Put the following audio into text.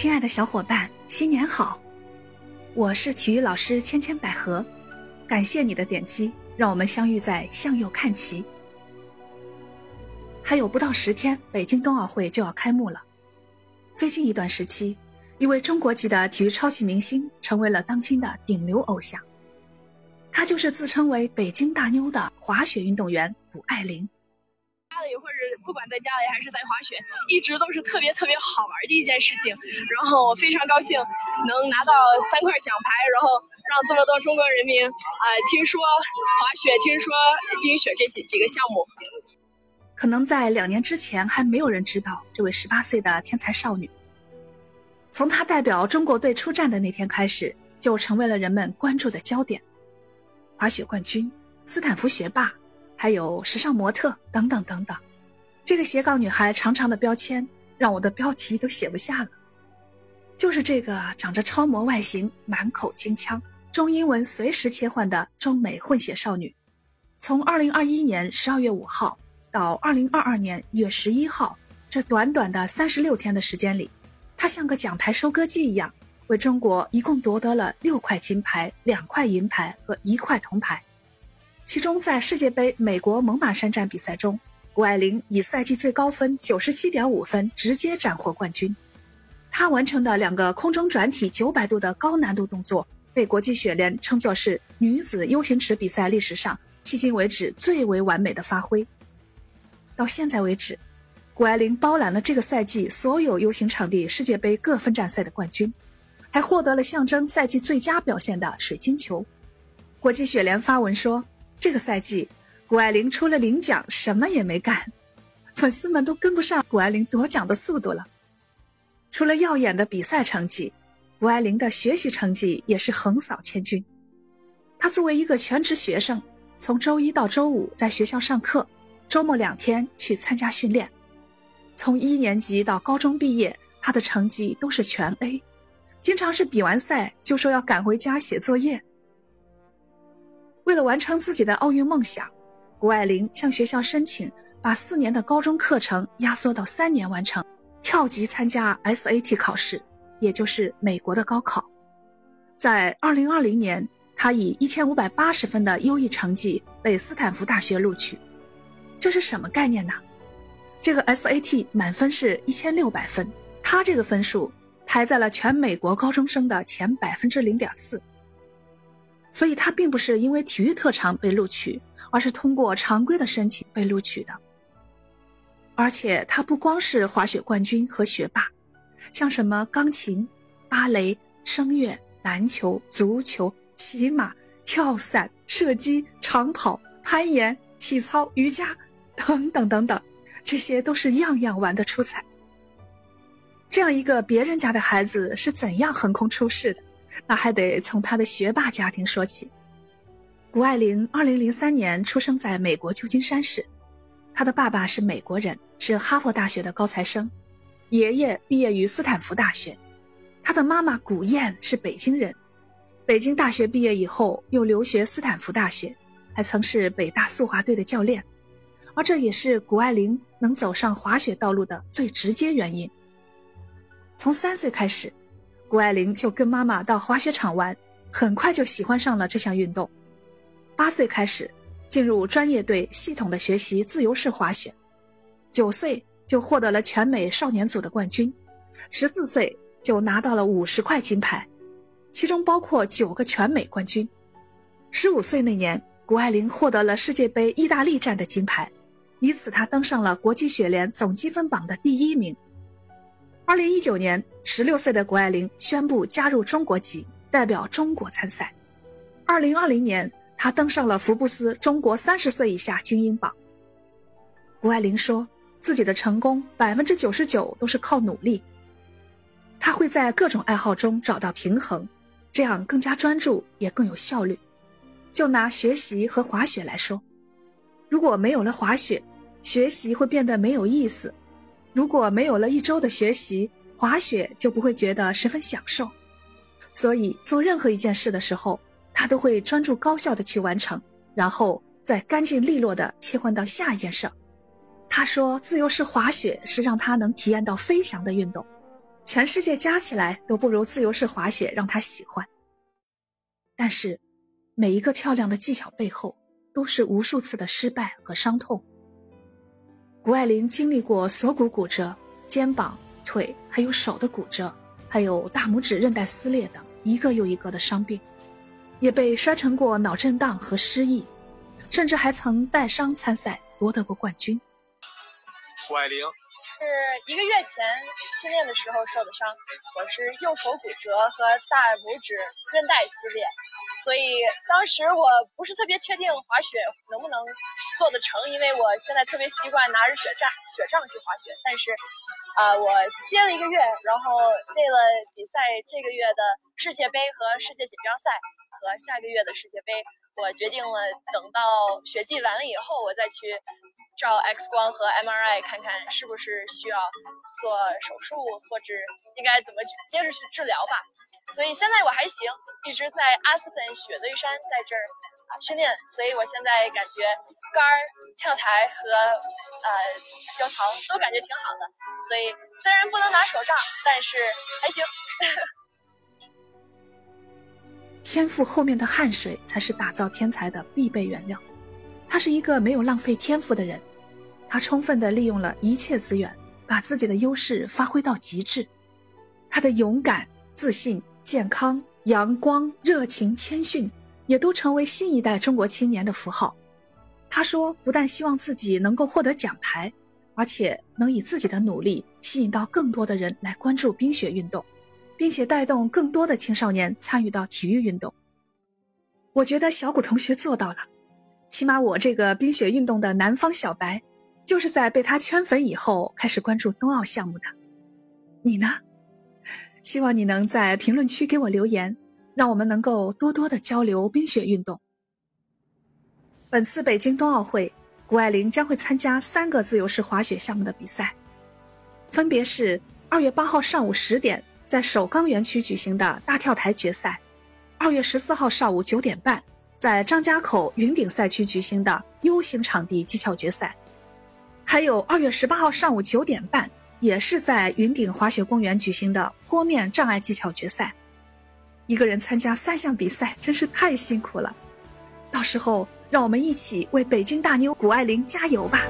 亲爱的小伙伴，新年好！我是体育老师千千百合，感谢你的点击，让我们相遇在向右看齐。还有不到十天，北京冬奥会就要开幕了。最近一段时期，一位中国籍的体育超级明星成为了当今的顶流偶像，她就是自称为“北京大妞”的滑雪运动员谷爱凌。里或者不管在家里还是在滑雪，一直都是特别特别好玩的一件事情。然后非常高兴能拿到三块奖牌，然后让这么多中国人民啊听说滑雪，听说冰雪这些几个项目。可能在两年之前还没有人知道这位十八岁的天才少女。从她代表中国队出战的那天开始，就成为了人们关注的焦点。滑雪冠军，斯坦福学霸。还有时尚模特等等等等，这个斜杠女孩长长的标签让我的标题都写不下了。就是这个长着超模外形、满口京腔、中英文随时切换的中美混血少女，从二零二一年十二月五号到二零二二年一月十一号，这短短的三十六天的时间里，她像个奖牌收割机一样，为中国一共夺得了六块金牌、两块银牌和一块铜牌。其中，在世界杯美国猛犸山站比赛中，谷爱凌以赛季最高分九十七点五分直接斩获冠军。她完成的两个空中转体九百度的高难度动作，被国际雪联称作是女子 U 型池比赛历史上迄今为止最为完美的发挥。到现在为止，谷爱凌包揽了这个赛季所有 U 型场地世界杯各分站赛的冠军，还获得了象征赛季最佳表现的水晶球。国际雪联发文说。这个赛季，谷爱凌除了领奖什么也没干，粉丝们都跟不上谷爱凌夺奖的速度了。除了耀眼的比赛成绩，谷爱凌的学习成绩也是横扫千军。她作为一个全职学生，从周一到周五在学校上课，周末两天去参加训练。从一年级到高中毕业，她的成绩都是全 A，经常是比完赛就说要赶回家写作业。为了完成自己的奥运梦想，谷爱凌向学校申请把四年的高中课程压缩到三年完成，跳级参加 SAT 考试，也就是美国的高考。在2020年，她以1580分的优异成绩被斯坦福大学录取。这是什么概念呢？这个 SAT 满分是一千六百分，她这个分数排在了全美国高中生的前百分之零点四。所以他并不是因为体育特长被录取，而是通过常规的申请被录取的。而且他不光是滑雪冠军和学霸，像什么钢琴、芭蕾、声乐、篮球、足球、骑马、跳伞、射击、长跑、攀岩、体操、瑜伽等等等等，这些都是样样玩得出彩。这样一个别人家的孩子是怎样横空出世的？那还得从他的学霸家庭说起。谷爱凌2003年出生在美国旧金山市，他的爸爸是美国人，是哈佛大学的高材生，爷爷毕业于斯坦福大学，他的妈妈谷燕是北京人，北京大学毕业以后又留学斯坦福大学，还曾是北大速滑队的教练，而这也是谷爱凌能走上滑雪道路的最直接原因。从三岁开始。谷爱凌就跟妈妈到滑雪场玩，很快就喜欢上了这项运动。八岁开始进入专业队，系统的学习自由式滑雪。九岁就获得了全美少年组的冠军，十四岁就拿到了五十块金牌，其中包括九个全美冠军。十五岁那年，谷爱凌获得了世界杯意大利站的金牌，以此她登上了国际雪联总积分榜的第一名。二零一九年，十六岁的谷爱凌宣布加入中国籍，代表中国参赛。二零二零年，她登上了福布斯中国三十岁以下精英榜。谷爱凌说，自己的成功百分之九十九都是靠努力。她会在各种爱好中找到平衡，这样更加专注，也更有效率。就拿学习和滑雪来说，如果没有了滑雪，学习会变得没有意思。如果没有了一周的学习，滑雪就不会觉得十分享受。所以做任何一件事的时候，他都会专注高效的去完成，然后再干净利落的切换到下一件事。他说，自由式滑雪是让他能体验到飞翔的运动。全世界加起来都不如自由式滑雪让他喜欢。但是，每一个漂亮的技巧背后，都是无数次的失败和伤痛。谷爱凌经历过锁骨骨折、肩膀、腿还有手的骨折，还有大拇指韧带撕裂等一个又一个的伤病，也被摔成过脑震荡和失忆，甚至还曾带伤参赛夺得过冠军。谷爱凌。是一个月前训练的时候受的伤，我是右手骨折和大拇指韧带撕裂，所以当时我不是特别确定滑雪能不能做得成，因为我现在特别习惯拿着雪杖雪杖去滑雪，但是，呃，我歇了一个月，然后为了比赛这个月的世界杯和世界锦标赛和下个月的世界杯，我决定了等到雪季完了以后，我再去。照 X 光和 MRI 看看是不是需要做手术，或者应该怎么去接着去治疗吧。所以现在我还行，一直在阿斯本雪堆山在这儿训练，所以我现在感觉杆儿、跳台和呃跳槽都感觉挺好的。所以虽然不能拿手杖，但是还行。天赋后面的汗水才是打造天才的必备原料。他是一个没有浪费天赋的人。他充分地利用了一切资源，把自己的优势发挥到极致。他的勇敢、自信、健康、阳光、热情、谦逊，也都成为新一代中国青年的符号。他说：“不但希望自己能够获得奖牌，而且能以自己的努力吸引到更多的人来关注冰雪运动，并且带动更多的青少年参与到体育运动。”我觉得小谷同学做到了，起码我这个冰雪运动的南方小白。就是在被他圈粉以后，开始关注冬奥项目的。你呢？希望你能在评论区给我留言，让我们能够多多的交流冰雪运动。本次北京冬奥会，谷爱凌将会参加三个自由式滑雪项目的比赛，分别是二月八号上午十点在首钢园区举行的大跳台决赛，二月十四号上午九点半在张家口云顶赛区举行的 U 型场地技巧决赛。还有二月十八号上午九点半，也是在云顶滑雪公园举行的坡面障碍技巧决赛。一个人参加三项比赛，真是太辛苦了。到时候让我们一起为北京大妞谷爱凌加油吧！